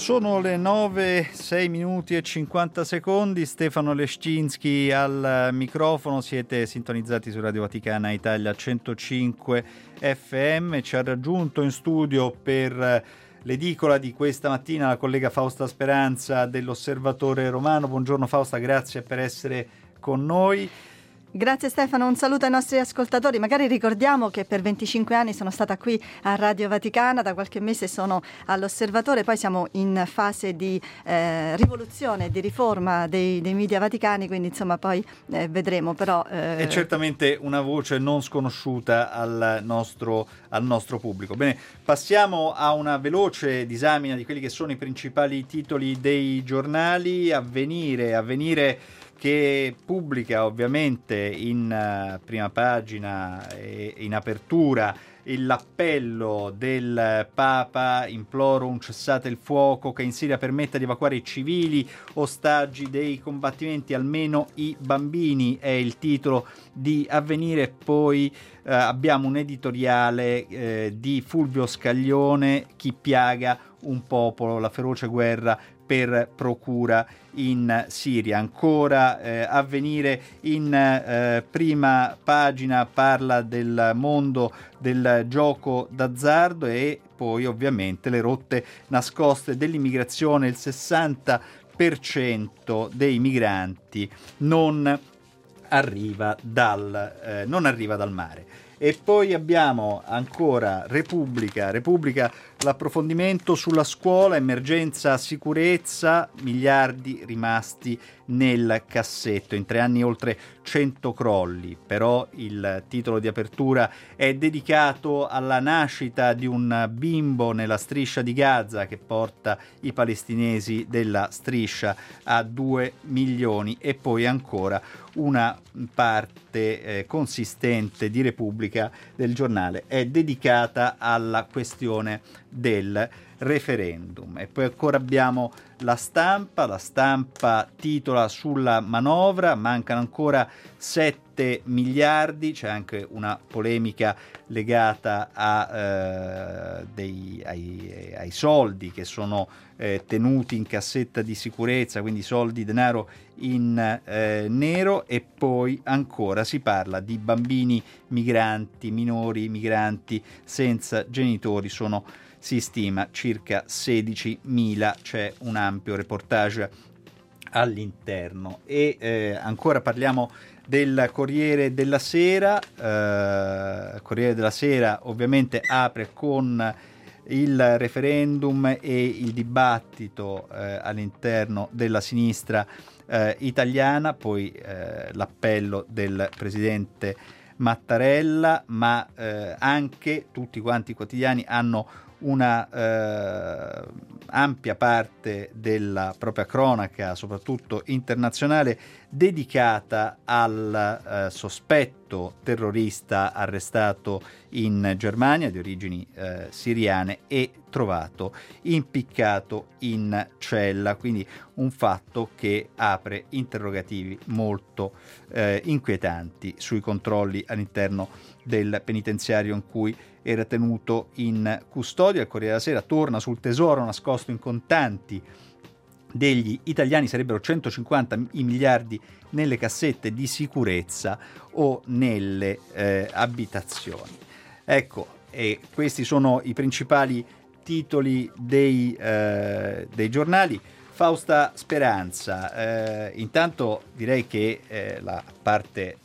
Sono le 9, 6 minuti e 50 secondi, Stefano Lescinski al microfono, siete sintonizzati su Radio Vaticana Italia 105 FM, ci ha raggiunto in studio per l'edicola di questa mattina la collega Fausta Speranza dell'Osservatore Romano. Buongiorno Fausta, grazie per essere con noi. Grazie Stefano, un saluto ai nostri ascoltatori. Magari ricordiamo che per 25 anni sono stata qui a Radio Vaticana, da qualche mese sono all'osservatore, poi siamo in fase di eh, rivoluzione, di riforma dei, dei, media vaticani, quindi insomma poi eh, vedremo. Però, eh... È certamente una voce non sconosciuta al nostro, al nostro pubblico. Bene, passiamo a una veloce disamina di quelli che sono i principali titoli dei giornali. Avvenire, avvenire che pubblica ovviamente in uh, prima pagina e in apertura l'appello del Papa, imploro un cessate il fuoco che in Siria permetta di evacuare i civili, ostaggi dei combattimenti, almeno i bambini, è il titolo di avvenire. Poi eh, abbiamo un editoriale eh, di Fulvio Scaglione, Chi piaga un popolo, la feroce guerra per procura in Siria. Ancora eh, avvenire in eh, prima pagina parla del mondo del gioco d'azzardo e poi ovviamente le rotte nascoste dell'immigrazione, il 60% dei migranti non arriva dal, eh, non arriva dal mare. E poi abbiamo ancora Repubblica, Repubblica l'approfondimento sulla scuola, emergenza sicurezza, miliardi rimasti nel cassetto. In tre anni oltre 100 crolli, però il titolo di apertura è dedicato alla nascita di un bimbo nella striscia di Gaza che porta i palestinesi della striscia a 2 milioni. E poi ancora una parte eh, consistente di Repubblica del giornale è dedicata alla questione del referendum. E poi ancora abbiamo la stampa, la stampa titola sulla manovra, mancano ancora 7 miliardi, c'è anche una polemica legata a, eh, dei, ai, ai, soldi che sono eh, tenuti in cassetta di sicurezza, quindi soldi, denaro in eh, nero e poi ancora si parla di bambini migranti, minori migranti senza genitori, sono si stima circa 16.000, c'è un ampio reportage all'interno. E eh, ancora parliamo del Corriere della Sera. Eh, Corriere della Sera ovviamente apre con il referendum e il dibattito eh, all'interno della sinistra eh, italiana, poi eh, l'appello del presidente Mattarella, ma eh, anche tutti quanti i quotidiani hanno una eh, ampia parte della propria cronaca, soprattutto internazionale, dedicata al eh, sospetto terrorista arrestato in Germania di origini eh, siriane e trovato impiccato in cella, quindi un fatto che apre interrogativi molto eh, inquietanti sui controlli all'interno del penitenziario in cui era tenuto in custodia. Il Corriere della Sera torna sul tesoro nascosto in contanti degli italiani sarebbero 150 miliardi nelle cassette di sicurezza o nelle eh, abitazioni. Ecco, e questi sono i principali titoli dei, eh, dei giornali. Fausta Speranza, eh, intanto direi che eh, la parte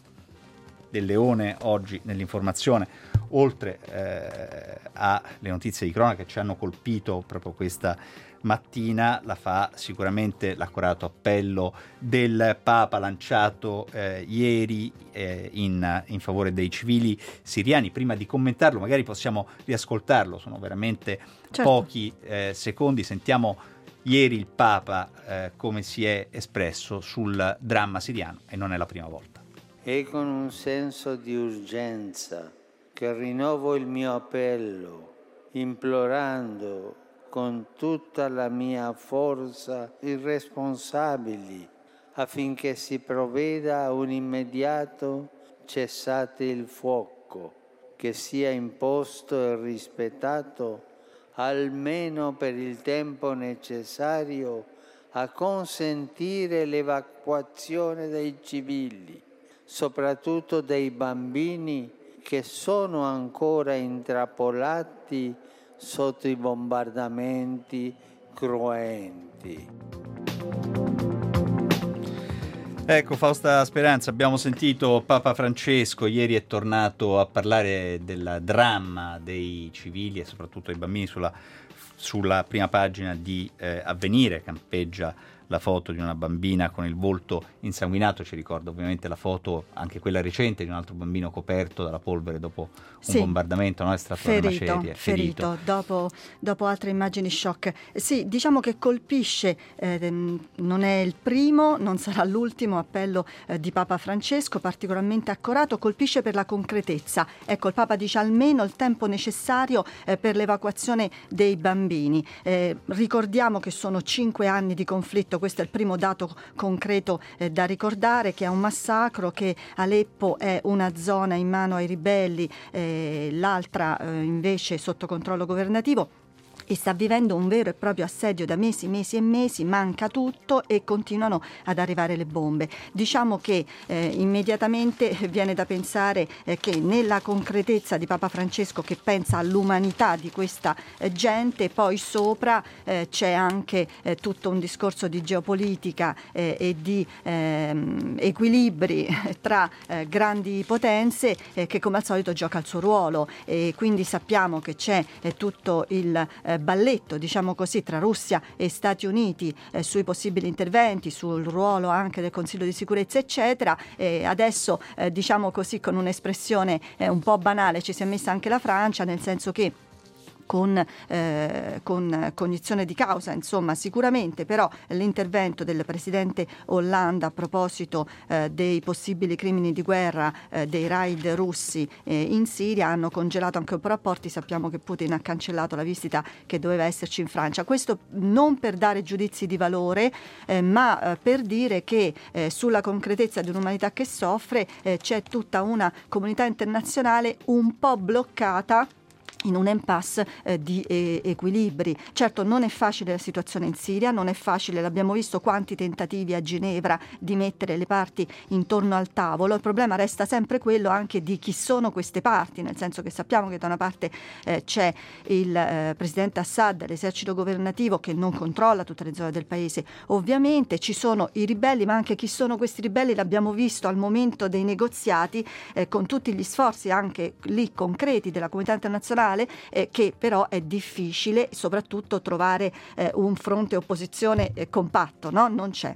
del leone oggi nell'informazione oltre eh, alle notizie di cronaca che ci hanno colpito proprio questa mattina, la fa sicuramente l'accorato appello del Papa lanciato eh, ieri eh, in, in, favore dei civili siriani. Prima di commentarlo, magari possiamo riascoltarlo, sono veramente certo. pochi eh, secondi. Sentiamo ieri il Papa eh, come si è espresso sul dramma siriano e non è la prima volta. E con un senso di urgenza che rinnovo il mio appello, implorando con tutta la mia forza i responsabili affinché si provveda a un immediato cessate il fuoco che sia imposto e rispettato almeno per il tempo necessario a consentire l'evacuazione dei civili, soprattutto dei bambini che sono ancora intrappolati sotto i bombardamenti cruenti. Ecco Fausta Speranza, abbiamo sentito Papa Francesco, ieri è tornato a parlare del dramma dei civili e soprattutto dei bambini sulla, sulla prima pagina di eh, Avvenire, campeggia la foto di una bambina con il volto insanguinato, ci ricorda ovviamente la foto, anche quella recente, di un altro bambino coperto dalla polvere dopo un sì. bombardamento, no? è stato ferito, una macerie. Ferito, ferito. Dopo, dopo, altre immagini shock. Sì, diciamo che colpisce, eh, non è il primo, non sarà l'ultimo appello eh, di Papa Francesco, particolarmente accorato, colpisce per la concretezza. Ecco, il Papa dice almeno il tempo necessario eh, per l'evacuazione dei bambini. Eh, ricordiamo che sono cinque anni di conflitto, questo è il primo dato concreto eh, da ricordare, che è un massacro, che Aleppo è una zona in mano ai ribelli eh, l'altra eh, invece sotto controllo governativo e sta vivendo un vero e proprio assedio da mesi, mesi e mesi, manca tutto e continuano ad arrivare le bombe. Diciamo che eh, immediatamente viene da pensare eh, che nella concretezza di Papa Francesco che pensa all'umanità di questa eh, gente, poi sopra eh, c'è anche eh, tutto un discorso di geopolitica eh, e di ehm, equilibri tra grandi potenze che come al solito gioca il suo ruolo e quindi sappiamo che c'è tutto il eh, balletto, diciamo così, tra Russia e Stati Uniti eh, sui possibili interventi, sul ruolo anche del Consiglio di sicurezza, eccetera. E adesso, eh, diciamo così, con un'espressione eh, un po' banale, ci si è messa anche la Francia, nel senso che con, eh, con, cognizione di causa. Insomma, sicuramente però l'intervento del presidente Hollande a proposito eh, dei possibili crimini di guerra eh, dei raid russi eh, in Siria hanno congelato anche un po' rapporti. Sappiamo che Putin ha cancellato la visita che doveva esserci in Francia. Questo non per dare giudizi di valore, eh, ma eh, per dire che sulla concretezza di un'umanità che soffre c'è tutta una comunità internazionale un po' bloccata in un impasse eh, di eh, equilibri. Certo non è facile la situazione in Siria, non è facile, l'abbiamo visto quanti tentativi a Ginevra di mettere le parti intorno al tavolo, il problema resta sempre quello anche di chi sono queste parti, nel senso che sappiamo che da una parte eh, c'è il eh, presidente Assad, l'esercito governativo che non controlla tutte le zone del paese, ovviamente ci sono i ribelli, ma anche chi sono questi ribelli l'abbiamo visto al momento dei negoziati eh, con tutti gli sforzi anche lì concreti della comunità internazionale nazionale, eh, che però è difficile soprattutto trovare eh, un fronte opposizione eh, compatto, no? non c'è.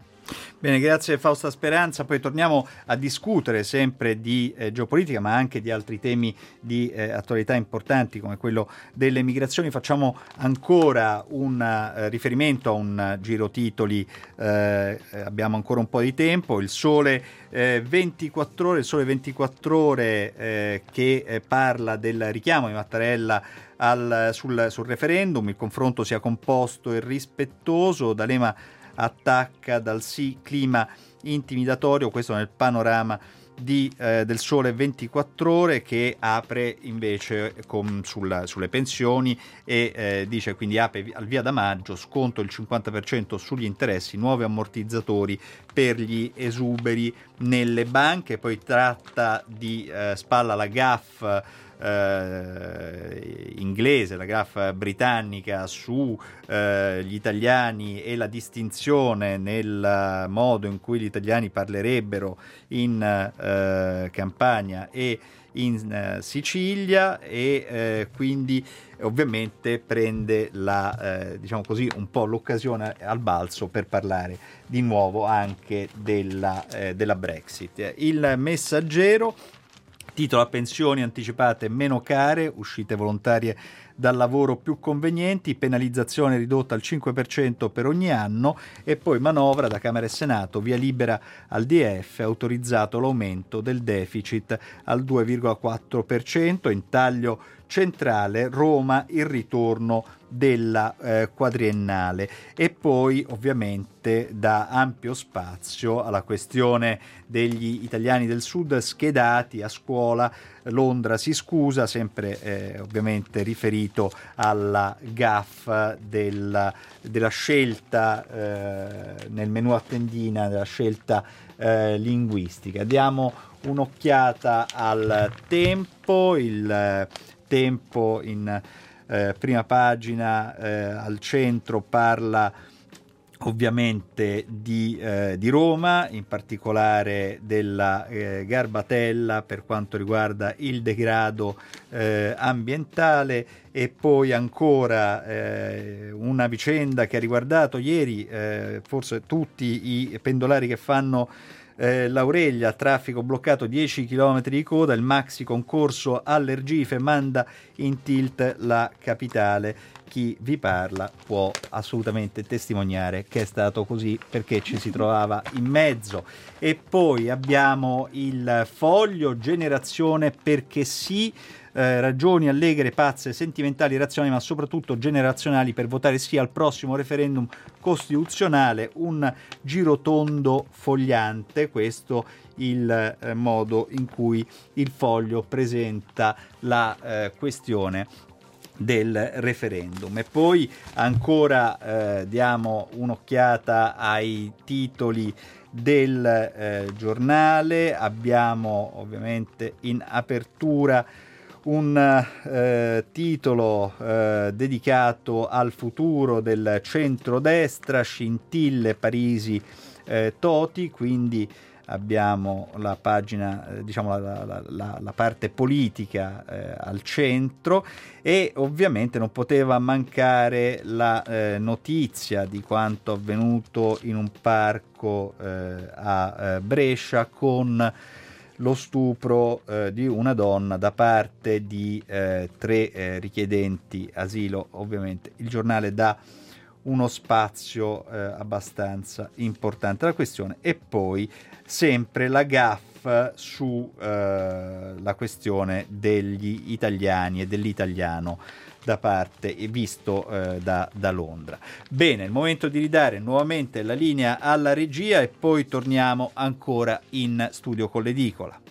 Bene, grazie Fausta Speranza. Poi torniamo a discutere sempre di eh, geopolitica, ma anche di altri temi di eh, attualità importanti come quello delle migrazioni. Facciamo ancora un eh, riferimento a un giro titoli, eh, abbiamo ancora un po' di tempo. Il Sole 24 eh, ore, il Sole 24 ore eh, che parla del richiamo di Mattarella al, sul, sul referendum. Il confronto sia composto e rispettoso. D'Alema attacca dal sì clima intimidatorio, questo nel panorama di, eh, del Sole 24 Ore che apre invece con, sulla, sulle pensioni e eh, dice quindi apre al via da maggio sconto il 50% sugli interessi, nuovi ammortizzatori per gli esuberi nelle banche, poi tratta di eh, spalla la GAF eh, inglese, la graffa britannica sugli eh, italiani e la distinzione nel modo in cui gli italiani parlerebbero in eh, Campania e in eh, Sicilia e eh, quindi ovviamente prende la, eh, diciamo così, un po' l'occasione al balzo per parlare di nuovo anche della, della Brexit. Il messaggero Titolo a pensioni anticipate meno care, uscite volontarie dal lavoro più convenienti, penalizzazione ridotta al 5% per ogni anno e poi manovra da Camera e Senato, via libera al DF, autorizzato l'aumento del deficit al 2,4%, in taglio centrale Roma, il ritorno della eh, quadriennale e poi ovviamente dà ampio spazio alla questione degli italiani del sud schedati a scuola. Londra si scusa, sempre eh, ovviamente riferito alla GAF della, della scelta eh, nel menu a tendina, della scelta eh, linguistica. Diamo un'occhiata al tempo, il eh, tempo in eh, prima pagina eh, al centro parla ovviamente di, eh, di, Roma, in particolare della eh, Garbatella per quanto riguarda il degrado eh, ambientale e poi ancora eh, una vicenda che ha riguardato ieri eh, forse tutti i pendolari che fanno eh, L'Aureglia, traffico bloccato 10 km di coda, il maxi concorso all'Ergife manda in tilt la capitale. Chi vi parla può assolutamente testimoniare che è stato così perché ci si trovava in mezzo. E poi abbiamo il foglio generazione perché sì eh, ragioni allegre, pazze, sentimentali, razionali, ma soprattutto generazionali per votare sì al prossimo referendum costituzionale, un girotondo fogliante, questo il eh, modo in cui il foglio presenta la eh, questione del referendum. E poi ancora eh, diamo un'occhiata ai titoli del eh, giornale, abbiamo ovviamente in apertura un eh, titolo eh, dedicato al futuro del centrodestra, scintille Parisi eh, Toti, quindi abbiamo la pagina, eh, diciamo la, la, la, la parte politica eh, al centro. E ovviamente non poteva mancare la eh, notizia di quanto avvenuto in un parco a Brescia con lo stupro eh, di una donna da parte di eh, tre eh, richiedenti asilo. Ovviamente il giornale dà uno spazio eh, abbastanza importante alla questione e poi sempre la GAF sulla eh, questione degli italiani e dell'italiano da parte visto eh, da, da, Londra. Bene, il momento di ridare nuovamente la linea alla regia e poi torniamo ancora in studio con l'edicola.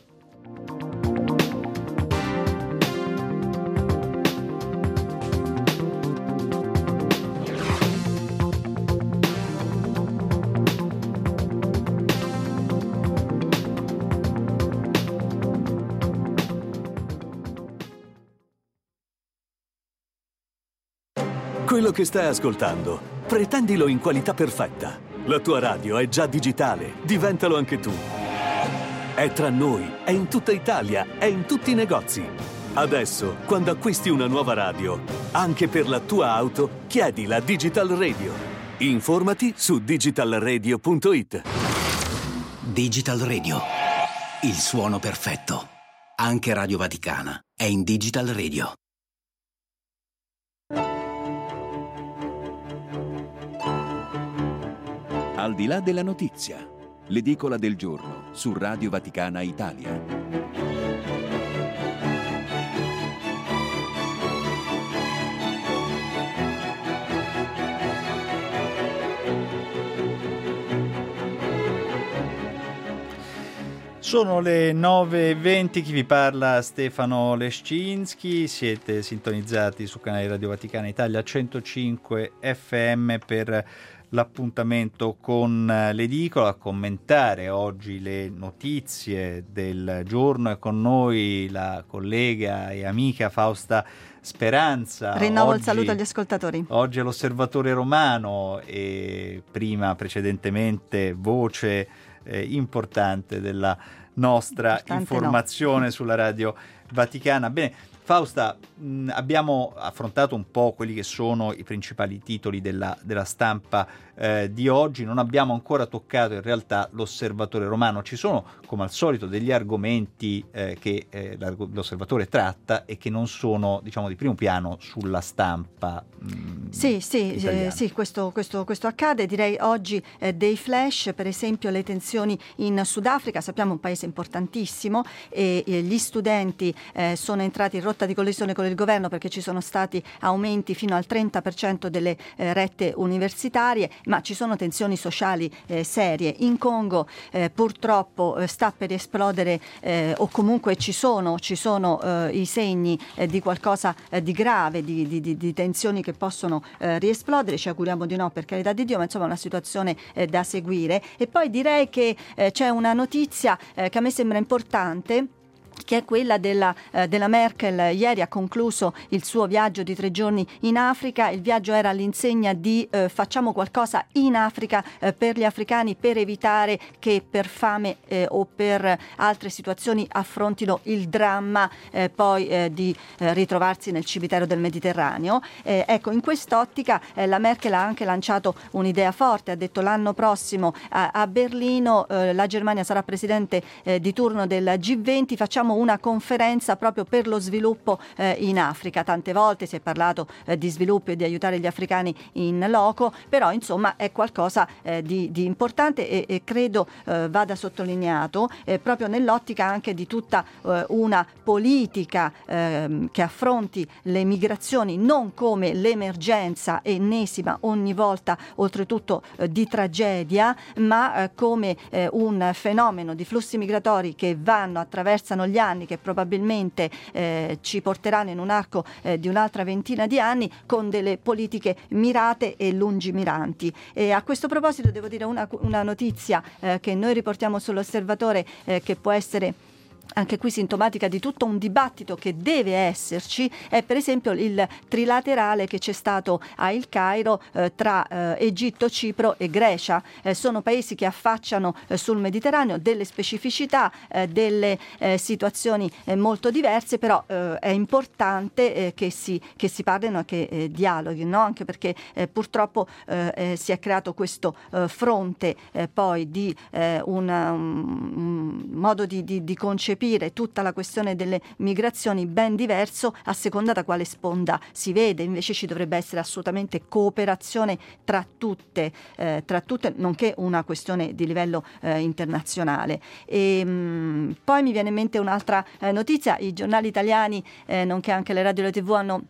Che stai ascoltando, pretendilo in qualità perfetta. La tua radio è già digitale, diventalo anche tu. È tra noi, è in tutta Italia, è in tutti i negozi. Adesso, quando acquisti una nuova radio, anche per la tua auto, chiedi la Digital Radio. Informati su digitalradio.it. Digital Radio. Il suono perfetto. Anche Radio Vaticana è in Digital Radio. Al di là della notizia, l'edicola del giorno su Radio Vaticana Italia. Sono le 9.20, chi vi parla Stefano Lescinski, siete sintonizzati sul canale Radio Vaticana Italia 105 FM per l'appuntamento con eh, l'edicola, a commentare oggi le notizie del giorno e con noi la collega e amica Fausta Speranza. Rinnovo oggi, il saluto agli ascoltatori. Oggi è l'osservatore romano e prima precedentemente voce eh, importante della nostra importante informazione no. sulla radio Vaticana. Bene, Fausta, mh, abbiamo affrontato un po' quelli che sono i principali titoli della, della stampa eh, di oggi, non abbiamo ancora toccato in realtà l'osservatore romano, ci sono come al solito degli argomenti eh, che eh, l'osservatore tratta e che non sono diciamo di primo piano sulla stampa. Mh, sì, sì, eh, sì questo, questo, questo, accade, direi oggi eh, dei flash, per esempio le tensioni in Sudafrica, sappiamo un paese importantissimo e gli studenti eh, sono entrati in rotta sorta di collisione con il governo perché ci sono stati aumenti fino al 30% delle eh, rette universitarie, ma ci sono tensioni sociali eh, serie. In Congo eh, purtroppo eh, sta per esplodere eh, o comunque ci sono, ci sono i segni di qualcosa di grave, di, di, di, tensioni che possono riesplodere, ci auguriamo di no per carità di Dio, ma insomma è una situazione da seguire. E poi direi che c'è una notizia che a me sembra importante che è quella della, eh, della, Merkel. Ieri ha concluso il suo viaggio di tre giorni in Africa. Il viaggio era all'insegna di eh, facciamo qualcosa in Africa eh, per gli africani per evitare che per fame eh, o per altre situazioni affrontino il dramma eh, poi eh, di ritrovarsi nel cimitero del Mediterraneo. ecco, in quest'ottica la Merkel ha anche lanciato un'idea forte, ha detto l'anno prossimo a, a Berlino la Germania sarà presidente di turno del G20, facciamo facciamo una conferenza proprio per lo sviluppo eh, in Africa. Tante volte si è parlato eh, di sviluppo e di aiutare gli africani in loco, però insomma è qualcosa eh, di, di, importante e, e credo eh, vada sottolineato eh, proprio nell'ottica anche di tutta eh, una politica ehm, che affronti le migrazioni non come l'emergenza ennesima ogni volta oltretutto di tragedia, ma come un fenomeno di flussi migratori che vanno, attraversano gli anni che probabilmente eh, ci porteranno in un arco eh, di un'altra ventina di anni con delle politiche mirate e lungimiranti. E a questo proposito devo dire una, una notizia eh, che noi riportiamo sull'osservatore eh, che può essere anche qui sintomatica di tutto un dibattito che deve esserci, è per esempio il trilaterale che c'è stato a Il Cairo eh, tra eh, Egitto, Cipro e Grecia. Eh, sono paesi che affacciano eh, sul Mediterraneo delle specificità, eh, delle eh, situazioni molto diverse, però è importante che si, che, si, parlino e che dialoghino, anche perché purtroppo si è creato questo fronte poi di una, un, un, modo di, di, di concepire concepire tutta la questione delle migrazioni ben diverso a seconda da quale sponda si vede. Invece ci dovrebbe essere assolutamente cooperazione tra tutte, eh, tra tutte nonché una questione di livello eh, internazionale. E, mh, mm, poi mi viene in mente un'altra eh, notizia, i giornali italiani, eh, nonché anche le radio e le tv hanno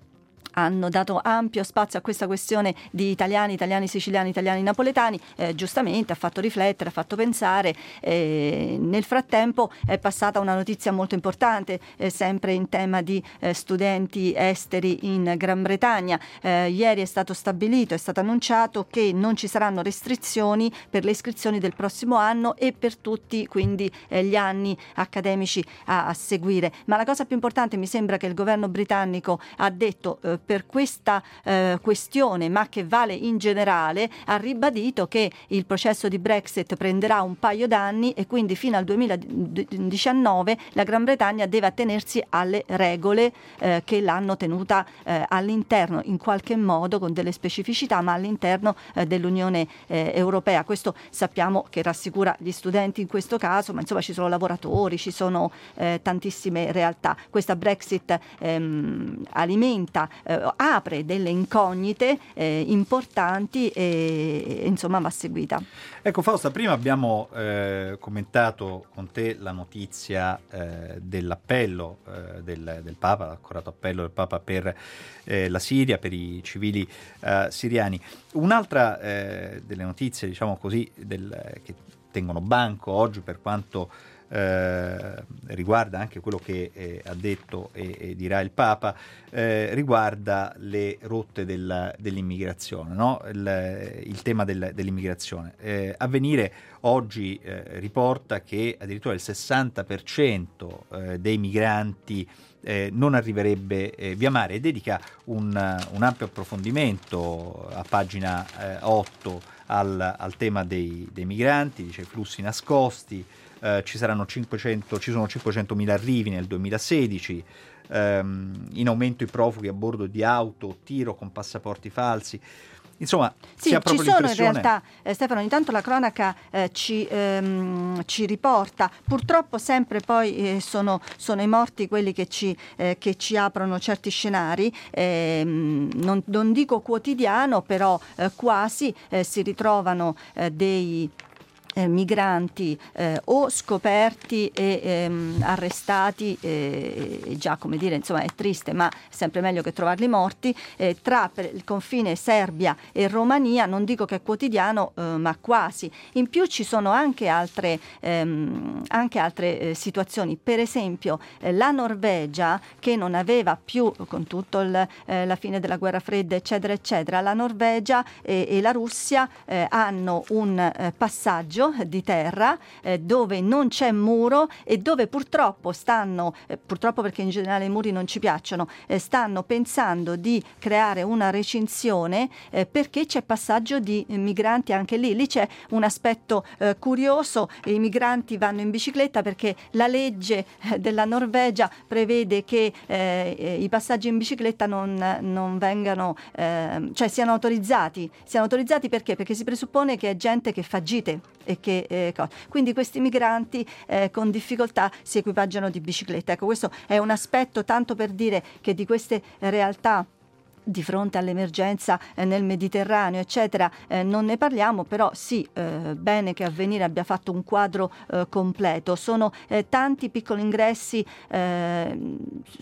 hanno dato ampio spazio a questa questione di italiani, italiani siciliani, italiani napoletani, eh, giustamente ha fatto riflettere, ha fatto pensare. Eh, nel frattempo è passata una notizia molto importante, eh, sempre in tema di eh, studenti esteri in Gran Bretagna. Eh, ieri è stato stabilito, è stato annunciato che non ci saranno restrizioni per le iscrizioni del prossimo anno e per tutti quindi eh, gli anni accademici a, a, seguire. Ma la cosa più importante mi sembra che il governo britannico ha detto per questa eh, questione, ma che vale in generale, ha ribadito che il processo di Brexit prenderà un paio d'anni e quindi fino al 2019 la Gran Bretagna deve attenersi alle regole eh, che l'hanno tenuta eh, all'interno in qualche modo con delle specificità, ma all'interno eh, dell'Unione eh, Europea. Questo sappiamo che rassicura gli studenti in questo caso, ma insomma ci sono lavoratori, ci sono tantissime realtà. Questa Brexit ehm, alimenta eh, apre delle incognite eh, importanti e, insomma va seguita. Ecco Fausta, prima abbiamo eh, commentato con te la notizia eh, dell'appello eh, del, del, Papa, l'accorato appello del Papa per eh, la Siria, per i civili siriani. Un'altra delle notizie, diciamo così, del, che tengono banco oggi per quanto eh, riguarda anche quello che eh, ha detto e, e, dirà il Papa, eh, riguarda le rotte della, dell'immigrazione, no? il, il, tema del, dell'immigrazione. Eh, avvenire oggi eh, riporta che addirittura il 60% dei migranti eh, non arriverebbe eh, via mare e dedica un, un, ampio approfondimento a pagina eh, 8 al, al tema dei, dei, migranti, dice flussi nascosti, eh, ci, 500, ci sono 500.000 arrivi nel 2016, ehm, in aumento i profughi a bordo di auto, tiro con passaporti falsi. Insomma, sì, ci sono in realtà, eh, Stefano, intanto la cronaca eh, ci, ehm, ci, riporta, purtroppo sempre poi eh, sono, sono, i morti quelli che ci, eh, che ci aprono certi scenari, ehm, non, non, dico quotidiano, però eh, quasi eh, si ritrovano dei eh, migranti eh, o scoperti e ehm, arrestati, eh, già come dire, insomma è triste, ma è sempre meglio che trovarli morti, eh, tra il confine Serbia e Romania, non dico che è quotidiano, eh, ma quasi. In più ci sono anche altre, ehm, anche altre eh, situazioni, per esempio la Norvegia che non aveva più, con tutto il, la fine della guerra fredda, eccetera, eccetera, la Norvegia e, e la Russia hanno un passaggio di terra eh, dove non c'è muro e dove purtroppo stanno, eh, purtroppo perché in generale i muri non ci piacciono, eh, stanno pensando di creare una recinzione eh, perché c'è passaggio di migranti anche lì. Lì c'è un aspetto eh, curioso, i migranti vanno in bicicletta perché la legge eh, della Norvegia prevede che i passaggi in bicicletta non, non vengano, cioè siano autorizzati. Siano autorizzati perché? Perché si presuppone che è gente che fa gite e che eh, quindi questi migranti eh, con difficoltà si equipaggiano di bicicletta. Ecco, questo è un aspetto tanto per dire che di queste realtà di fronte all'emergenza eh, nel Mediterraneo, eccetera, eh, non ne parliamo, però sì, eh, bene che Avvenire abbia fatto un quadro eh, completo. Sono eh, tanti piccoli ingressi, eh,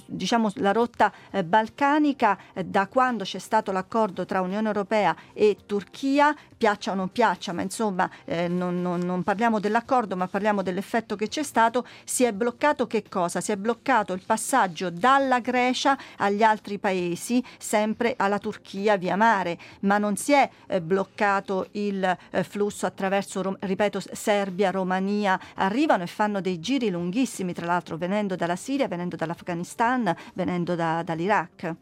diciamo la rotta balcanica, da quando c'è stato l'accordo tra Unione Europea e Turchia, piaccia o non piaccia, ma insomma non, non, non parliamo dell'accordo, ma parliamo dell'effetto che c'è stato, si è bloccato che cosa? Si è bloccato il passaggio dalla Grecia agli altri paesi, sempre sempre alla Turchia via mare, ma non si è eh, bloccato il eh, flusso attraverso, ripeto, Serbia, Romania, arrivano e fanno dei giri lunghissimi, tra l'altro venendo dalla Siria, venendo dall'Afghanistan, venendo da, dall'Iraq.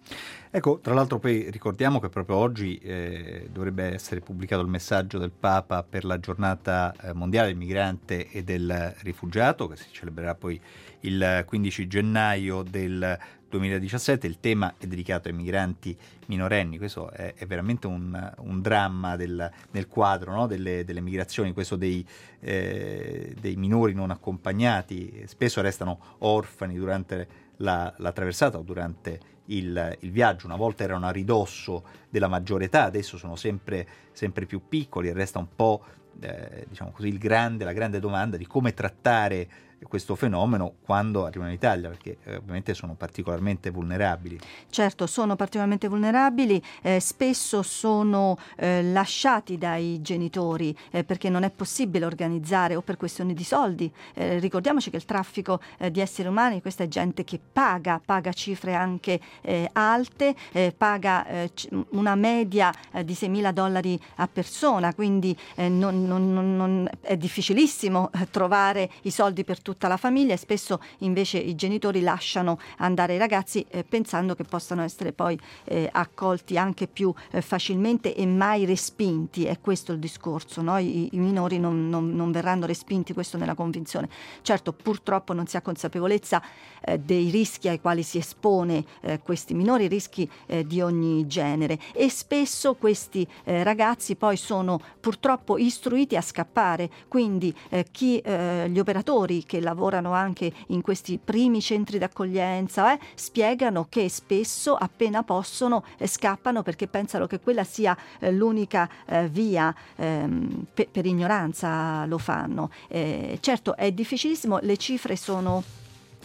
Ecco, tra l'altro poi ricordiamo che proprio oggi eh, dovrebbe essere pubblicato il messaggio del Papa per la giornata eh, mondiale del migrante e del rifugiato, che si celebrerà poi il 15 gennaio del 2017. Il tema è dedicato ai migranti minorenni, questo è, è veramente un, un, dramma del, nel quadro no? delle, delle, migrazioni, questo dei, eh, dei, minori non accompagnati, spesso restano orfani durante la, la traversata o durante il, il, viaggio, una volta erano a ridosso della maggiore età, adesso sono sempre, sempre più piccoli e resta un po' eh, diciamo così, grande, la grande domanda di come trattare questo fenomeno quando arrivano in Italia, perché eh, ovviamente sono particolarmente vulnerabili. Certo, sono particolarmente vulnerabili, eh, spesso sono eh, lasciati dai genitori eh, perché non è possibile organizzare o per questioni di soldi. Eh, ricordiamoci che il traffico eh, di esseri umani, questa è gente che paga, paga cifre anche alte, paga una media di 6.000 dollari a persona, quindi non, non, non, è difficilissimo trovare i soldi per tutti tutta la famiglia e spesso invece i genitori lasciano andare i ragazzi eh, pensando che possano essere poi eh, accolti anche più eh, facilmente e mai respinti. È questo il discorso, no? I, I, minori non, non, non, verranno respinti, questo nella convinzione. Certo, purtroppo non si ha consapevolezza eh, dei rischi ai quali si espone eh, questi minori, rischi eh, di ogni genere e spesso questi ragazzi poi sono purtroppo istruiti a scappare, quindi chi, gli operatori che lavorano anche in questi primi centri d'accoglienza, eh, spiegano che spesso appena possono eh, scappano perché pensano che quella sia eh, l'unica eh, via, ehm, pe- per ignoranza lo fanno. Eh, certo è difficilissimo, le cifre sono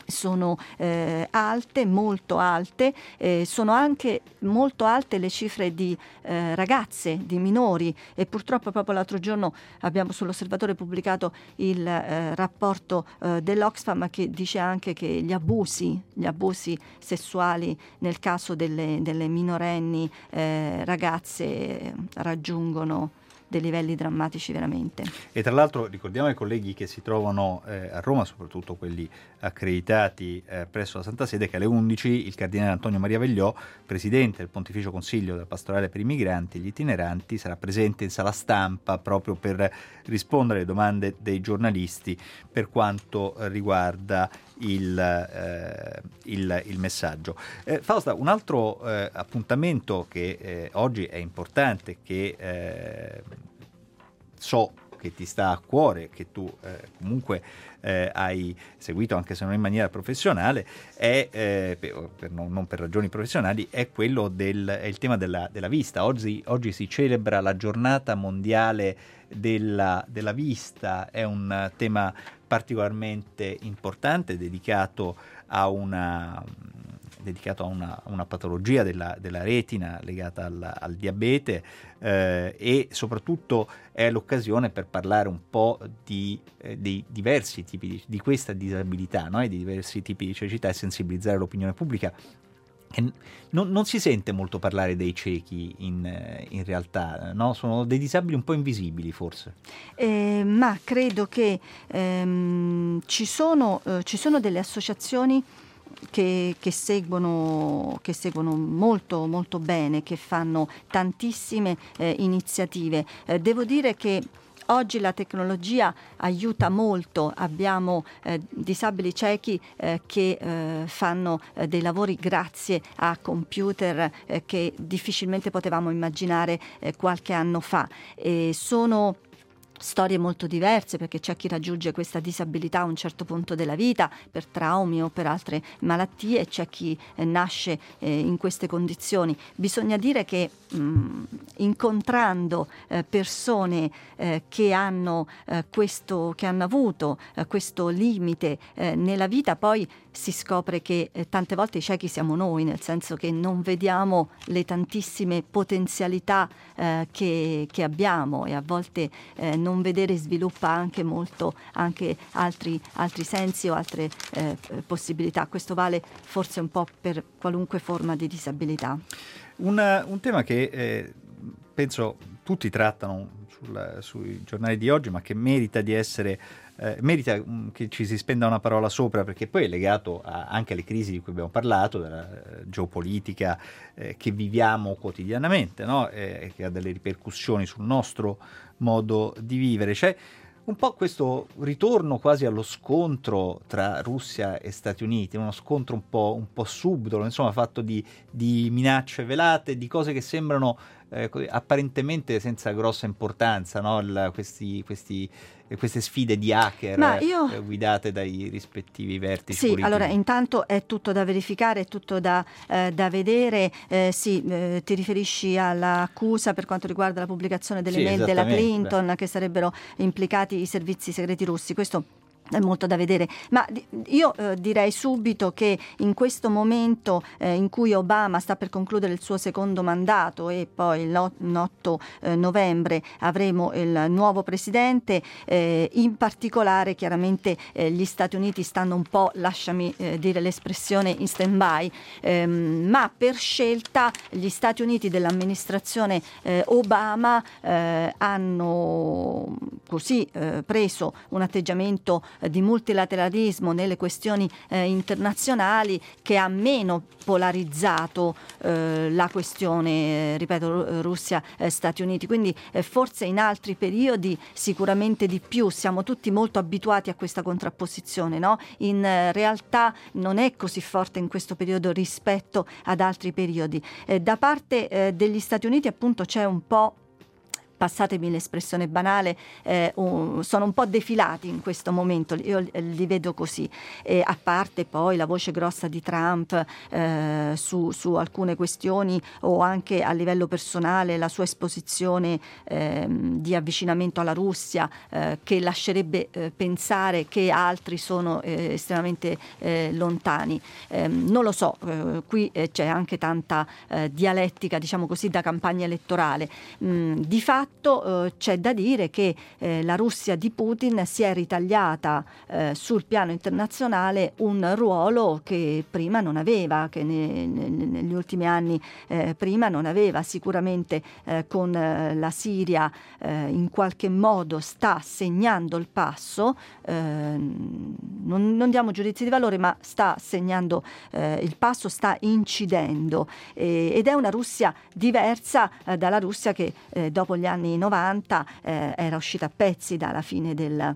sono eh, alte, molto alte, eh, sono anche molto alte le cifre di eh, ragazze, di minori. E purtroppo proprio l'altro giorno abbiamo sull'osservatore pubblicato il eh, rapporto eh, dell'Oxfam che dice anche che gli abusi, gli abusi sessuali nel caso delle, delle minorenni eh, ragazze raggiungono dei livelli drammatici veramente. E tra l'altro ricordiamo ai colleghi che si trovano eh, a Roma, soprattutto quelli accreditati eh, presso la Santa Sede, che alle 11 il cardinale Antonio Maria Vegliò, presidente del Pontificio Consiglio della Pastorale per i Migranti e gli itineranti, sarà presente in sala stampa proprio per rispondere alle domande dei giornalisti per quanto riguarda il, eh, il, il messaggio. Eh, Fausta, un altro eh, appuntamento che eh, oggi è importante, che eh, so che ti sta a cuore, che tu eh, comunque eh, hai seguito anche se non in maniera professionale, è, eh, per, non, non, per ragioni professionali, è quello del è il tema della, della vista. Oggi, oggi, si celebra la giornata mondiale della, della vista, è un tema particolarmente importante dedicato a una dedicato a una, una patologia della, della, retina legata al, al diabete eh, e soprattutto è l'occasione per parlare un po' di, eh, dei diversi tipi di, di questa disabilità no? e di diversi tipi di cecità e sensibilizzare l'opinione pubblica non, non, si sente molto parlare dei ciechi in, in realtà, no? sono dei disabili un po' invisibili forse. Eh, ma credo che ehm, ci, sono, eh, ci, sono, delle associazioni che, che, seguono, che, seguono, molto, molto bene, che fanno tantissime eh, iniziative. Eh, devo dire che Oggi la tecnologia aiuta molto, abbiamo eh, disabili ciechi eh, che eh, fanno eh, dei lavori grazie a computer eh, che difficilmente potevamo immaginare eh, qualche anno fa. E sono storie molto diverse perché c'è chi raggiunge questa disabilità a un certo punto della vita per traumi o per altre malattie e c'è chi eh, nasce eh, in queste condizioni. Bisogna dire che mh, mm, incontrando eh, persone eh, che, hanno, eh, questo, che hanno avuto eh, questo limite nella vita poi si scopre che tante volte i ciechi siamo noi, nel senso che non vediamo le tantissime potenzialità che, che, abbiamo e a volte eh, non vedere sviluppa anche molto anche altri, altri sensi o altre eh, possibilità. Questo vale forse un po' per qualunque forma di disabilità. Un, un tema che eh, penso tutti trattano sul, sui giornali di oggi, ma che merita di essere eh, merita um, che ci si spenda una parola sopra perché poi è legato a, anche alle crisi di cui abbiamo parlato, della uh, geopolitica eh, che viviamo quotidianamente, no? eh, che ha delle ripercussioni sul nostro modo di vivere. C'è un po' questo ritorno quasi allo scontro tra Russia e Stati Uniti, uno scontro un po', un po subdolo, insomma fatto di, di minacce velate, di cose che sembrano eh, apparentemente senza grossa importanza, no? Il, questi, questi, queste sfide di hacker io... eh, guidate dai rispettivi vertici. Sì, politici. allora intanto è tutto da verificare, è tutto da, eh, da vedere. Eh, sì, eh, ti riferisci all'accusa per quanto riguarda la pubblicazione delle sì, mail della Clinton che sarebbero implicati i servizi segreti russi. Questo è molto da vedere, ma io eh, direi subito che in questo momento eh, in cui Obama sta per concludere il suo secondo mandato e poi l'8 eh, novembre avremo il nuovo presidente, eh, in particolare chiaramente eh, gli Stati Uniti stanno un po', lasciami eh, dire l'espressione, in stand-by, ehm, ma per scelta gli Stati Uniti dell'amministrazione Obama hanno così preso un atteggiamento di multilateralismo nelle questioni eh, internazionali che ha meno polarizzato eh, la questione, eh, ripeto, Russia-Stati Uniti. Quindi forse in altri periodi sicuramente di più, siamo tutti molto abituati a questa contrapposizione, no? in realtà non è così forte in questo periodo rispetto ad altri periodi. da parte degli Stati Uniti appunto c'è un po' passatemi l'espressione banale, eh, un, sono un po' defilati in questo momento, io li vedo così, e a parte poi la voce grossa di Trump eh, su, su, alcune questioni o anche a livello personale la sua esposizione eh, di avvicinamento alla Russia eh, che lascerebbe eh, pensare che altri sono eh, estremamente lontani. Ehm, non lo so, qui c'è anche tanta dialettica, diciamo così, da campagna elettorale. Mm, di fatto fatto eh, c'è da dire che eh, la Russia di Putin si è ritagliata eh, sul piano internazionale un ruolo che prima non aveva, che ne, ne, negli ultimi anni eh, prima non aveva. Sicuramente eh, con eh, la Siria in qualche modo sta segnando il passo, non, non, diamo giudizi di valore, ma sta segnando il passo, sta incidendo ed è una Russia diversa dalla Russia che dopo gli anni anni 90 eh, era uscita a pezzi dalla fine del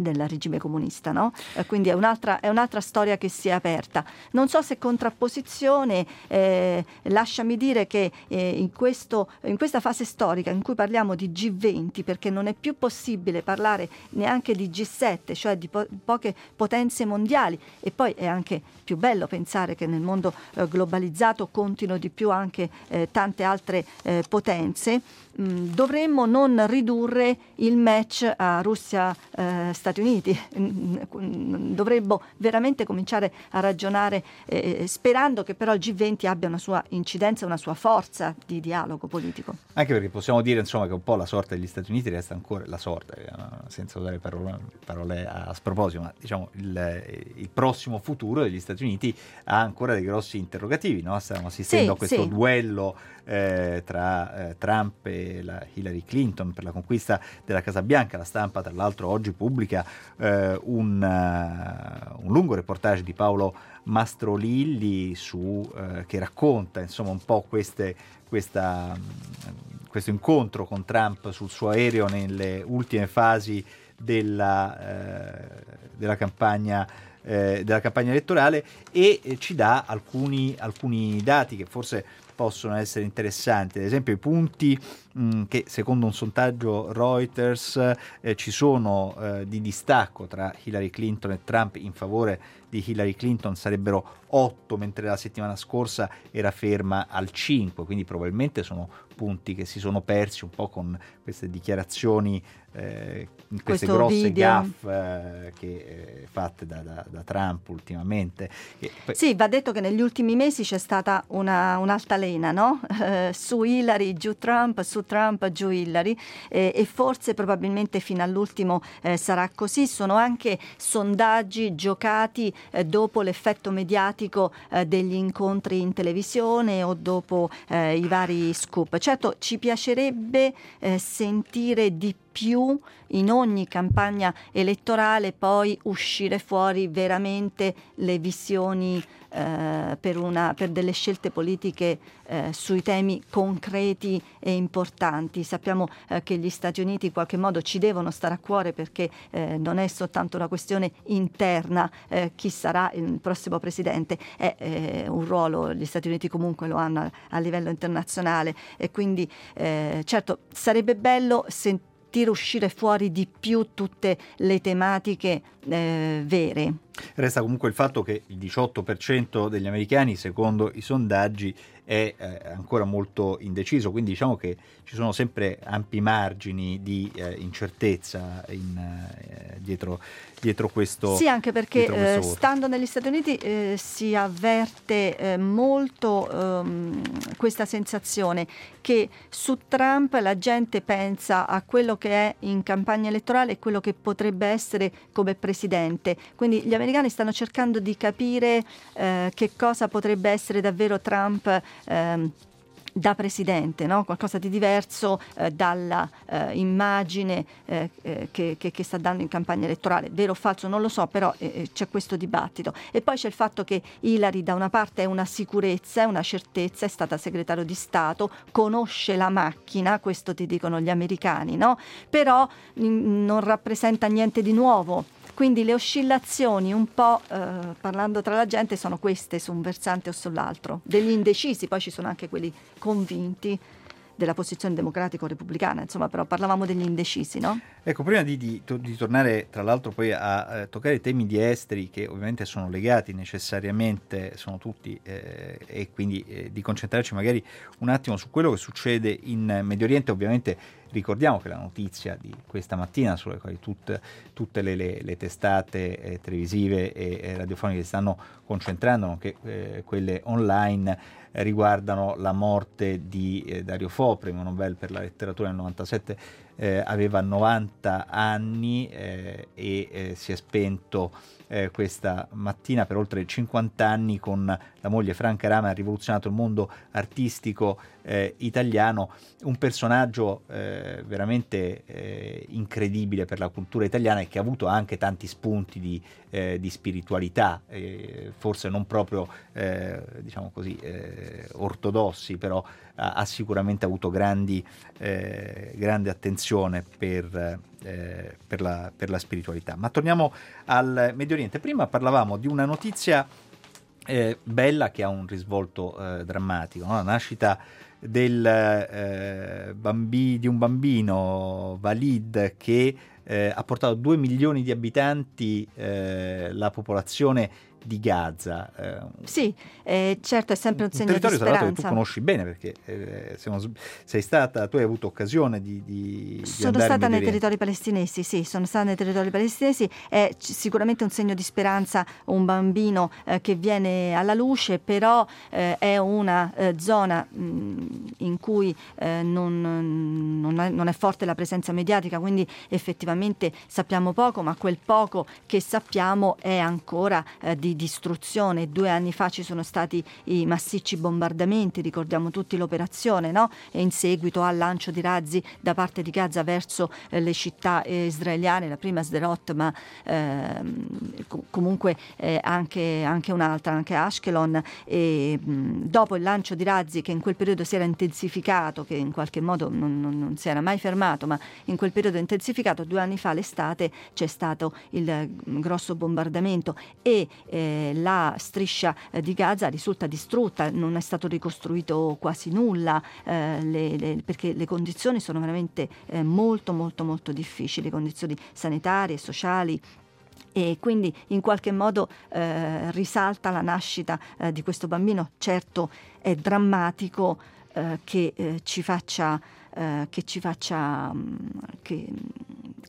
del regime comunista, no? eh, quindi è un'altra, è un'altra, storia che si è aperta. Non so se contrapposizione, eh, lasciami dire che eh, in, questo, in, questa fase storica in cui parliamo di G20, perché non è più possibile parlare neanche di G7, cioè di po- poche potenze mondiali, e poi è anche più bello pensare che nel mondo eh, globalizzato contino di più anche eh, tante altre eh, potenze, mh, dovremmo non ridurre il match a Russia-Stati Uniti. Dovremmo veramente cominciare a ragionare eh, sperando che però il G20 abbia una sua incidenza, una sua forza di dialogo politico. Anche perché possiamo dire insomma, che un po' la sorte degli Stati Uniti resta ancora la sorte, eh, senza usare parole, parole a sproposito, ma diciamo il, il, prossimo futuro degli Stati Uniti ha ancora dei grossi interrogativi. No? Stiamo assistendo sì, a questo sì. duello eh, tra eh, Trump e Hillary Clinton per la conquista della Casa Bianca. La stampa, tra l'altro, oggi pubblica eh, un, uh, un, lungo reportage di Paolo Mastrolilli su, uh, che racconta insomma, un po' queste, questa, questo incontro con Trump sul suo aereo nelle ultime fasi della, uh, della campagna eh, della campagna elettorale e eh, ci dà alcuni, alcuni, dati che forse possono essere interessanti, ad esempio i punti mh, mm, che secondo un sondaggio Reuters eh, ci sono eh, di distacco tra Hillary Clinton e Trump in favore di Hillary Clinton sarebbero 8, mentre la settimana scorsa era ferma al 5, quindi probabilmente sono punti che si sono persi un po' con queste dichiarazioni, eh, queste Questo grosse gaff eh, che, eh, fatte da, da, da, Trump ultimamente. E, sì, va detto che negli ultimi mesi c'è stata una, un'altalena no? Eh, su Hillary giù Trump, su Trump giù Hillary e forse probabilmente fino all'ultimo eh, sarà così. Sono anche sondaggi giocati eh, dopo l'effetto mediatico degli incontri in televisione o dopo i vari scoop. Certo, ci piacerebbe eh, sentire di più in ogni campagna elettorale poi uscire fuori veramente le visioni eh, per, una, per, delle scelte politiche eh, sui temi concreti e importanti. Sappiamo eh, che gli Stati Uniti in qualche modo ci devono stare a cuore perché eh, non è soltanto una questione interna eh, chi sarà il prossimo presidente, è eh, un ruolo, gli Stati Uniti comunque lo hanno a, a livello internazionale e quindi certo sarebbe bello sentire tira uscire fuori di più tutte le tematiche eh, vere. Resta comunque il fatto che il 18% degli americani, secondo i sondaggi, è eh, ancora molto indeciso, quindi diciamo che ci sono sempre ampi margini di eh, incertezza in, eh, dietro, dietro, questo. Sì, anche perché eh, stando negli Stati Uniti eh, si avverte eh, molto ehm, questa sensazione che su Trump la gente pensa a quello che è in campagna elettorale e quello che potrebbe essere come presidente. Quindi gli americani stanno cercando di capire che cosa potrebbe essere davvero Trump ehm, da presidente, no? qualcosa di diverso eh, dalla eh, immagine eh, eh che, che, che, sta dando in campagna elettorale. Vero o falso non lo so, però eh, eh, c'è questo dibattito. E poi c'è il fatto che Hillary da una parte è una sicurezza, è una certezza, è stata segretario di Stato, conosce la macchina, questo ti dicono gli americani, no? però mh, mm, non rappresenta niente di nuovo quindi le oscillazioni un po' eh, parlando tra la gente sono queste su un versante o sull'altro, degli indecisi, poi ci sono anche quelli convinti della posizione democratico-repubblicana, insomma, però parlavamo degli indecisi, no? Ecco, prima di, di, di tornare tra l'altro poi a, a toccare i temi di esteri che ovviamente sono legati necessariamente, sono tutti, eh, e quindi eh, di concentrarci magari un attimo su quello che succede in Medio Oriente, ovviamente ricordiamo che la notizia di questa mattina sulle quali tutte, tutte le, le, le, testate eh, televisive e, e radiofoniche si stanno concentrando, nonché eh, quelle online, riguardano la morte di eh, Dario Fo, premio Nobel per la letteratura nel 97, eh, aveva 90 anni eh, e eh, si è spento eh, questa mattina per oltre 50 anni con la moglie Franca Rama, ha rivoluzionato il mondo artistico eh, italiano, un personaggio veramente incredibile per la cultura italiana e che ha avuto anche tanti spunti di, di spiritualità, forse non proprio diciamo così, ortodossi, però ha, sicuramente avuto grandi, grande attenzione per, eh, per, la, per, la, spiritualità. Ma torniamo al Medio Oriente. Prima parlavamo di una notizia eh, bella che ha un risvolto eh, drammatico, no? la nascita del, eh, bambi, di un bambino Valid che eh, ha portato 2 milioni di abitanti eh, la popolazione di Gaza. Eh, sì, eh, certo è sempre un, un segno di speranza. territorio tra l'altro che tu conosci bene perché eh, sei stata, tu hai avuto occasione di, di, Sono di stata nei territori palestinesi, sì, sono stata nei territori palestinesi, è sicuramente un segno di speranza un bambino eh, che viene alla luce, però eh, è una eh, zona mh, in cui non, non, è, non è forte la presenza mediatica, quindi effettivamente sappiamo poco, ma quel poco che sappiamo è ancora di di distruzione. Due anni fa ci sono stati i massicci bombardamenti, ricordiamo tutti l'operazione, no? in seguito al lancio di razzi da parte di Gaza verso eh, le città eh, israeliane, la prima Sderot, ma ehm, comunque eh, anche, anche, un'altra, anche Ashkelon. E, mh, dopo il lancio di razzi che in quel periodo si era intensificato, che in qualche modo non, non, non si era mai fermato, ma in quel periodo intensificato, due anni fa l'estate c'è stato il grosso bombardamento e eh, la striscia eh, di Gaza risulta distrutta, non è stato ricostruito quasi nulla eh, le, le, perché le condizioni sono veramente eh, molto molto molto difficili, condizioni sanitarie, sociali, e quindi in qualche modo eh, risalta la nascita eh, di questo bambino. Certo è drammatico eh, che, eh, ci faccia, che ci faccia mm, che,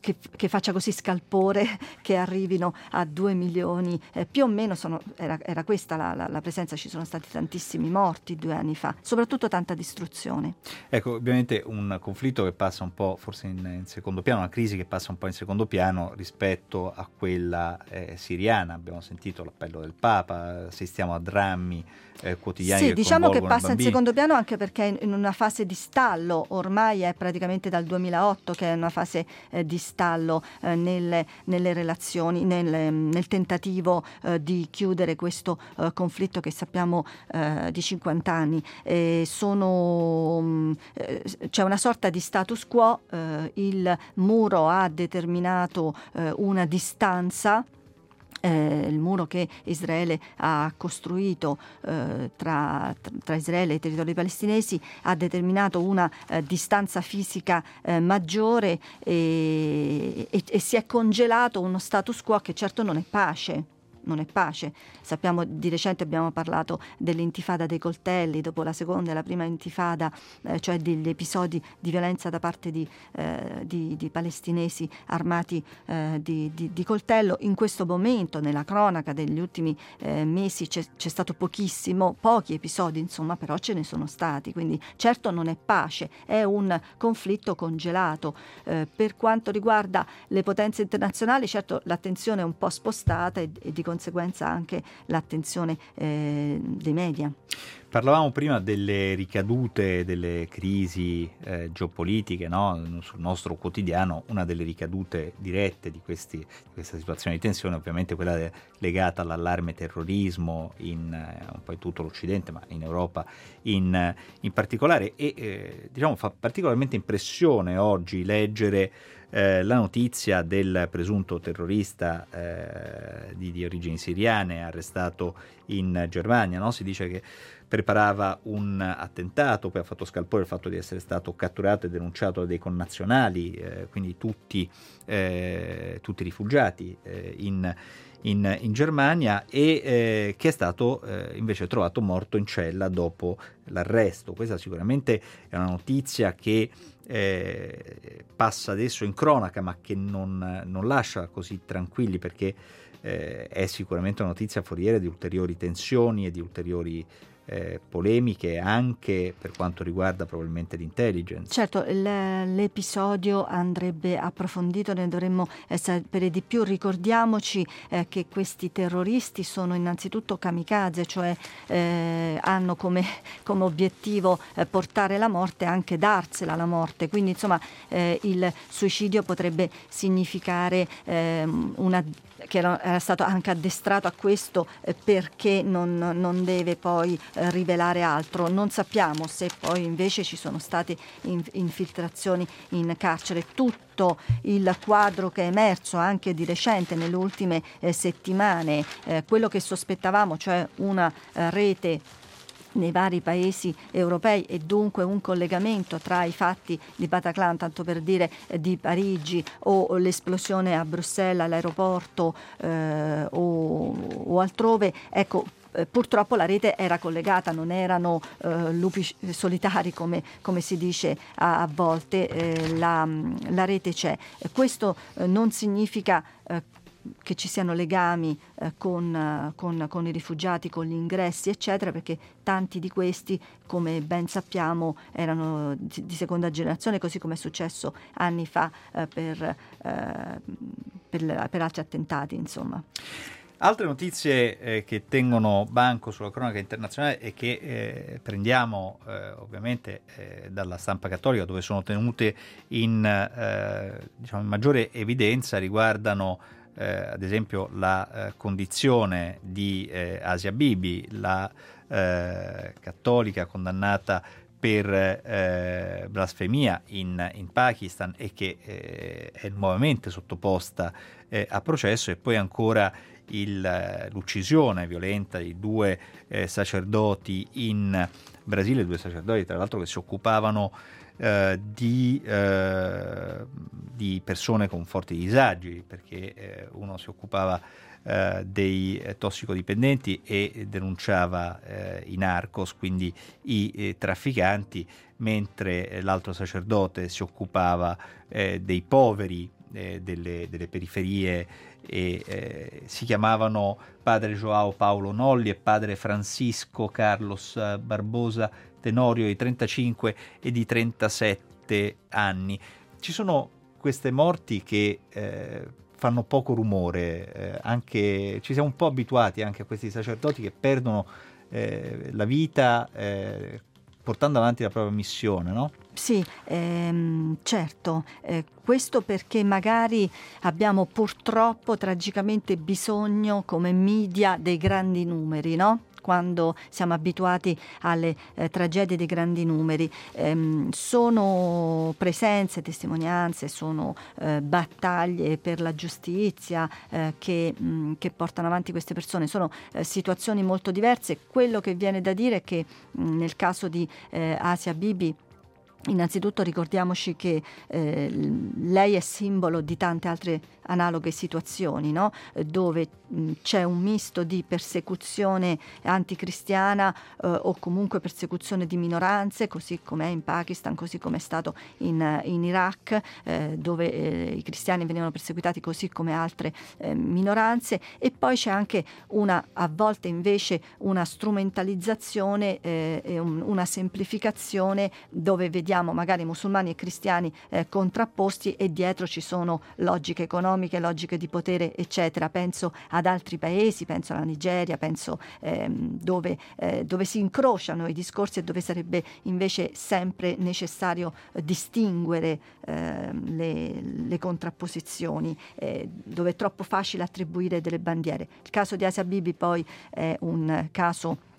che, che, faccia così scalpore che arrivino a 2 milioni, eh, più o meno sono, era, era, questa la, la, la, presenza, ci sono stati tantissimi morti due anni fa, soprattutto tanta distruzione. Ecco, ovviamente un conflitto che passa un po' forse in, in secondo piano, una crisi che passa un po' in secondo piano rispetto a quella eh, siriana, abbiamo sentito l'appello del Papa, assistiamo a drammi eh, quotidiani. Sì, che diciamo che passa bambini. in secondo piano anche perché in una fase di stallo, ormai è praticamente dal 2008 che è una fase eh, di stallo eh, nelle, nelle, relazioni, nel, nel tentativo eh, di chiudere questo eh, conflitto che sappiamo eh, di 50 anni. Sono, mm, c'è una sorta di status quo, il muro ha determinato una distanza eh, il muro che Israele ha costruito eh, tra, tra, Israele e i territori palestinesi ha determinato una eh, distanza fisica eh, maggiore e, e, e si è congelato uno status quo che certo non è pace non è pace. Sappiamo di recente abbiamo parlato dell'intifada dei coltelli dopo la seconda e la prima intifada, eh, cioè degli episodi di violenza da parte di, eh, di, di palestinesi armati eh, di, di, coltello. In questo momento, nella cronaca degli ultimi eh, mesi, c'è, c'è, stato pochissimo, pochi episodi, insomma, però ce ne sono stati. Quindi certo non è pace, è un conflitto congelato. Eh, per quanto riguarda le potenze internazionali, certo l'attenzione è un po' spostata e, e di anche l'attenzione eh, dei media. Parlavamo prima delle ricadute delle crisi eh, geopolitiche no? sul nostro quotidiano, una delle ricadute dirette di, questi, di, questa situazione di tensione ovviamente quella de- legata all'allarme terrorismo in eh, un po' in tutto l'Occidente, ma in Europa in, in particolare e eh, diciamo fa particolarmente impressione oggi leggere eh, la notizia del presunto terrorista eh, di, di, origini siriane arrestato in Germania. No? Si dice che preparava un attentato, poi ha fatto scalpore il fatto di essere stato catturato e denunciato da dei connazionali, eh, quindi tutti, eh, tutti rifugiati eh, in, in, in, Germania e eh, che è stato eh, invece trovato morto in cella dopo l'arresto. Questa sicuramente è una notizia che eh, passa adesso in cronaca ma che non, non lascia così tranquilli perché eh, è sicuramente una notizia foriera di ulteriori tensioni e di ulteriori eh, polemiche anche per quanto riguarda probabilmente l'intelligence. Certo, l'episodio andrebbe approfondito, ne dovremmo sapere di più. Ricordiamoci eh, che questi terroristi sono innanzitutto kamikaze, cioè eh, hanno come, come obiettivo eh, portare la morte e anche darsela la morte. Quindi insomma eh, il suicidio potrebbe significare ehm, una che era stato anche addestrato a questo eh, perché non, non deve poi eh, rivelare altro. Non sappiamo se poi invece ci sono state in, infiltrazioni in carcere. Tutto il quadro che è emerso anche di recente nelle ultime eh, settimane, eh, quello che sospettavamo, cioè una eh, rete nei vari paesi europei e dunque un collegamento tra i fatti di Bataclan, tanto per dire eh, di Parigi o l'esplosione a Bruxelles all'aeroporto eh, o, o altrove, ecco eh, purtroppo la rete era collegata, non erano eh, lupi solitari come, come si dice a, a volte, eh, la, la, rete c'è. Questo eh, non significa che ci siano legami eh, con, uh, con, con, i rifugiati, con gli ingressi, eccetera, perché tanti di questi, come ben sappiamo, erano di, di seconda generazione, così come è successo anni fa uh, per, uh, per, per, altri attentati. Insomma. Altre notizie eh, che tengono banco sulla cronaca internazionale e che eh, prendiamo eh, ovviamente eh, dalla stampa cattolica dove sono tenute in, eh, diciamo, in maggiore evidenza riguardano eh, ad esempio la eh, condizione di eh, Asia Bibi, la eh, cattolica condannata per eh, blasfemia in, in, Pakistan e che è nuovamente sottoposta a processo e poi ancora il, l'uccisione violenta di due sacerdoti in Brasile, due sacerdoti tra l'altro che si occupavano eh, di, eh, di, persone con forti disagi, perché eh, uno si occupava eh, dei tossicodipendenti e denunciava i narcos, quindi i trafficanti, mentre l'altro sacerdote si occupava dei poveri delle, delle, periferie e eh, si chiamavano padre Joao Paolo Nolli e padre Francisco Carlos Barbosa Tenorio di 35 e di 37 anni. Ci sono queste morti che eh, fanno poco rumore, eh, anche, ci siamo un po' abituati anche a questi sacerdoti che perdono eh, la vita eh, portando avanti la propria missione, no? Sì, ehm, certo, eh, questo perché magari abbiamo purtroppo tragicamente bisogno come media dei grandi numeri, no? Quando siamo abituati alle eh, tragedie dei grandi numeri. Ehm, sono presenze, testimonianze, sono eh, battaglie per la giustizia eh, che, mh, mm, che, portano avanti queste persone, sono eh, situazioni molto diverse. Quello che viene da dire è che mh, mm, nel caso di eh, Asia Bibi Innanzitutto ricordiamoci che eh, lei è simbolo di tante altre analoghe situazioni, no? dove mh, c'è un misto di persecuzione anticristiana eh, o comunque persecuzione di minoranze, così come è in Pakistan, così come è stato in, in Iraq, eh, dove eh, i cristiani venivano perseguitati così come altre eh, minoranze, e poi c'è anche una, a volte invece una strumentalizzazione eh, e un, una semplificazione dove vediamo vediamo magari musulmani e cristiani eh, contrapposti e dietro ci sono logiche economiche, logiche di potere, eccetera. Penso ad altri paesi, penso alla Nigeria, penso ehm, dove, eh, dove, si incrociano i discorsi e dove sarebbe invece sempre necessario eh, distinguere ehm, le, le, contrapposizioni, eh, dove è troppo facile attribuire delle bandiere. Il caso di Asia Bibi poi è un caso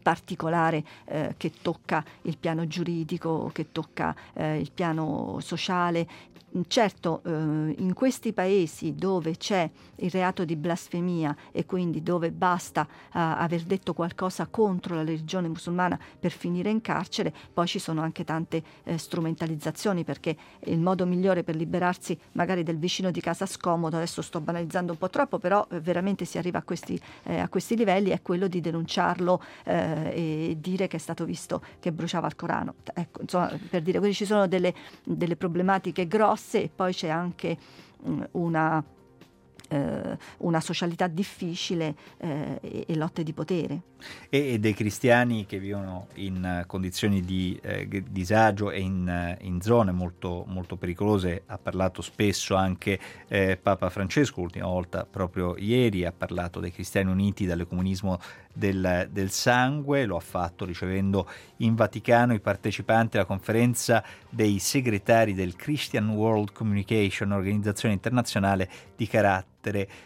particolare eh, che tocca il piano giuridico, che tocca eh, il piano sociale, Certo, eh, in questi paesi dove c'è il reato di blasfemia e quindi dove basta eh, aver detto qualcosa contro la religione musulmana per finire in carcere, poi ci sono anche tante eh, strumentalizzazioni perché il modo migliore per liberarsi magari del vicino di casa scomodo, adesso sto banalizzando un po' troppo, però eh, veramente si arriva a questi, a questi, livelli, è quello di denunciarlo eh, e dire che è stato visto che bruciava il Corano. Ecco, insomma, per dire, quindi ci sono delle, delle problematiche grosse e poi c'è anche mm, una, eh, una socialità difficile eh, e, e, lotte di potere. E, dei cristiani che vivono in condizioni di eh, disagio e in, in zone molto, molto, pericolose. Ha parlato spesso anche eh, Papa Francesco, l'ultima volta proprio ieri, ha parlato dei cristiani uniti dall'ecomunismo del, del sangue, lo ha fatto ricevendo in Vaticano i partecipanti alla conferenza dei segretari del Christian World Communication, organizzazione internazionale di carattere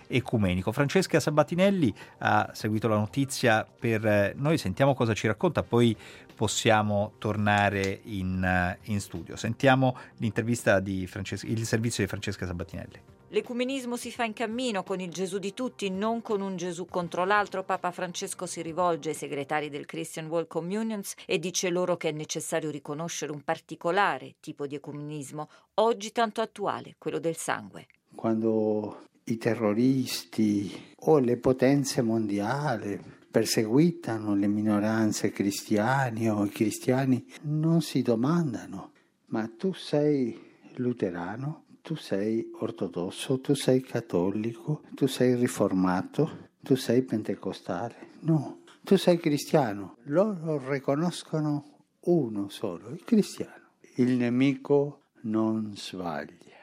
ecumenico. Francesca Sabatinelli ha seguito la notizia per noi, sentiamo cosa ci racconta, poi possiamo tornare in, in studio. Sentiamo l'intervista di Francesca, il servizio di Francesca Sabatinelli. L'ecumenismo si fa in cammino con il Gesù di tutti, non con un Gesù contro l'altro. Papa Francesco si rivolge ai segretari del Christian World Communions e dice loro che è necessario riconoscere un particolare tipo di ecumenismo, oggi tanto attuale, quello del sangue. Quando i terroristi o le potenze mondiali perseguitano le minoranze cristiane o i cristiani, non si domandano, ma tu sei luterano? tu sei ortodosso, tu sei cattolico, tu sei riformato, tu sei pentecostale. No, tu sei cristiano. Loro riconoscono uno solo, il cristiano. Il nemico non sbaglia,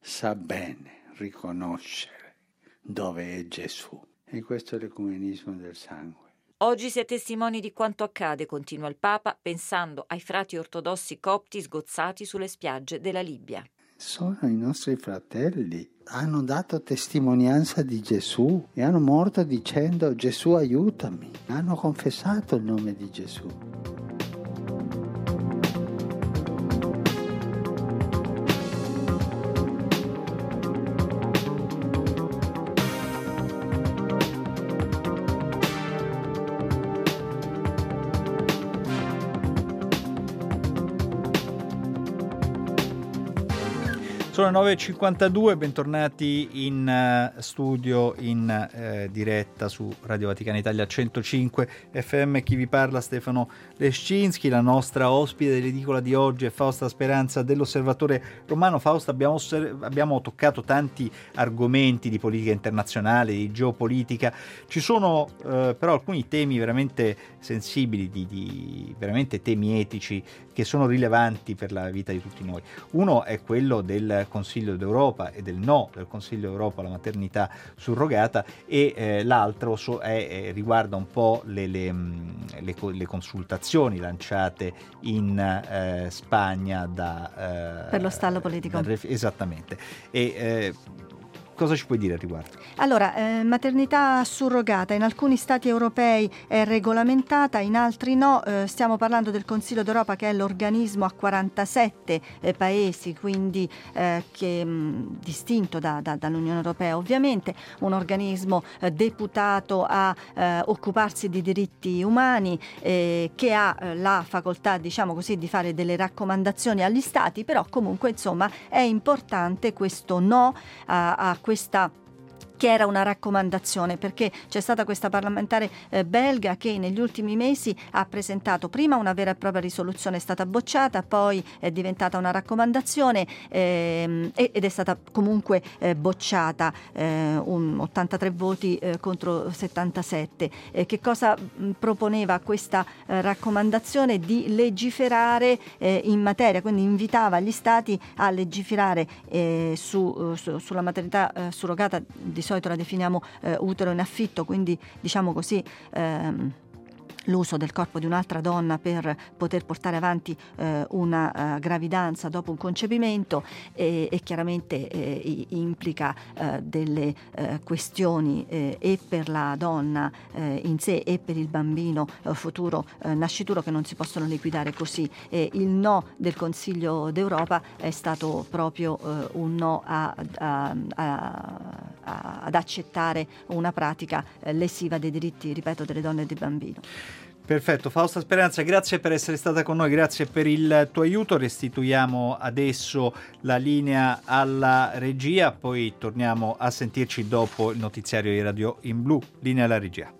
sa bene riconoscere dove è Gesù. E questo è l'ecumenismo del sangue. Oggi si è testimoni di quanto accade, continua il Papa, pensando ai frati ortodossi copti sgozzati sulle spiagge della Libia sono i nostri fratelli. Hanno dato testimonianza di Gesù e hanno morto dicendo Gesù aiutami. Hanno confessato il nome di Gesù. Sono le 9.52, bentornati in uh, studio in uh, diretta su Radio Vaticana Italia 105 FM. Chi vi parla Stefano Lescinski, la nostra ospite dell'edicola di oggi è Fausta Speranza dell'Osservatore Romano. Fausta, abbiamo, osserv- abbiamo toccato tanti argomenti di politica internazionale, di geopolitica. Ci sono uh, però alcuni temi veramente sensibili, di, di, veramente temi etici che sono rilevanti per la vita di tutti noi. Uno è quello del Consiglio d'Europa e del no del Consiglio d'Europa alla maternità surrogata e eh, l'altro so, è, è, riguarda un po' le, le, mm, le, le consultazioni lanciate in eh, Spagna da... Eh, per lo stallo politico. Da, esattamente. E, eh, Cosa ci puoi dire al riguardo? Allora, eh, maternità surrogata in alcuni stati europei è regolamentata, in altri no. Eh, stiamo parlando del Consiglio d'Europa che è l'organismo a 47 eh, paesi, quindi eh, che, mh, distinto da, da, dall'Unione Europea ovviamente, un organismo eh, deputato a eh, occuparsi di diritti umani che ha la facoltà, diciamo così, di fare delle raccomandazioni agli stati, però comunque insomma è importante questo no a, a questa che era una raccomandazione perché c'è stata questa parlamentare eh, belga che negli ultimi mesi ha presentato prima una vera e propria risoluzione è stata bocciata, poi è diventata una raccomandazione ehm, ed è stata comunque eh, bocciata, eh, un 83 voti eh, contro 77. che cosa mh, proponeva questa eh, raccomandazione? Di legiferare eh, in materia, quindi invitava gli stati a legiferare su, su, sulla maternità surrogata di solito la definiamo eh, utero in affitto, quindi diciamo così ehm, l'uso del corpo di un'altra donna per poter portare avanti eh, una uh, gravidanza dopo un concepimento e, e chiaramente eh, implica eh, delle eh, questioni eh, e per la donna in sé e per il bambino futuro nascituro che non si possono liquidare così. il no del Consiglio d'Europa è stato proprio un no a, a, a, ad accettare una pratica lesiva dei diritti, ripeto, delle donne e del bambino. Perfetto, Fausta Speranza, grazie per essere stata con noi, grazie per il tuo aiuto. Restituiamo adesso la linea alla regia, poi torniamo a sentirci dopo il notiziario di Radio in Blu. Linea alla regia.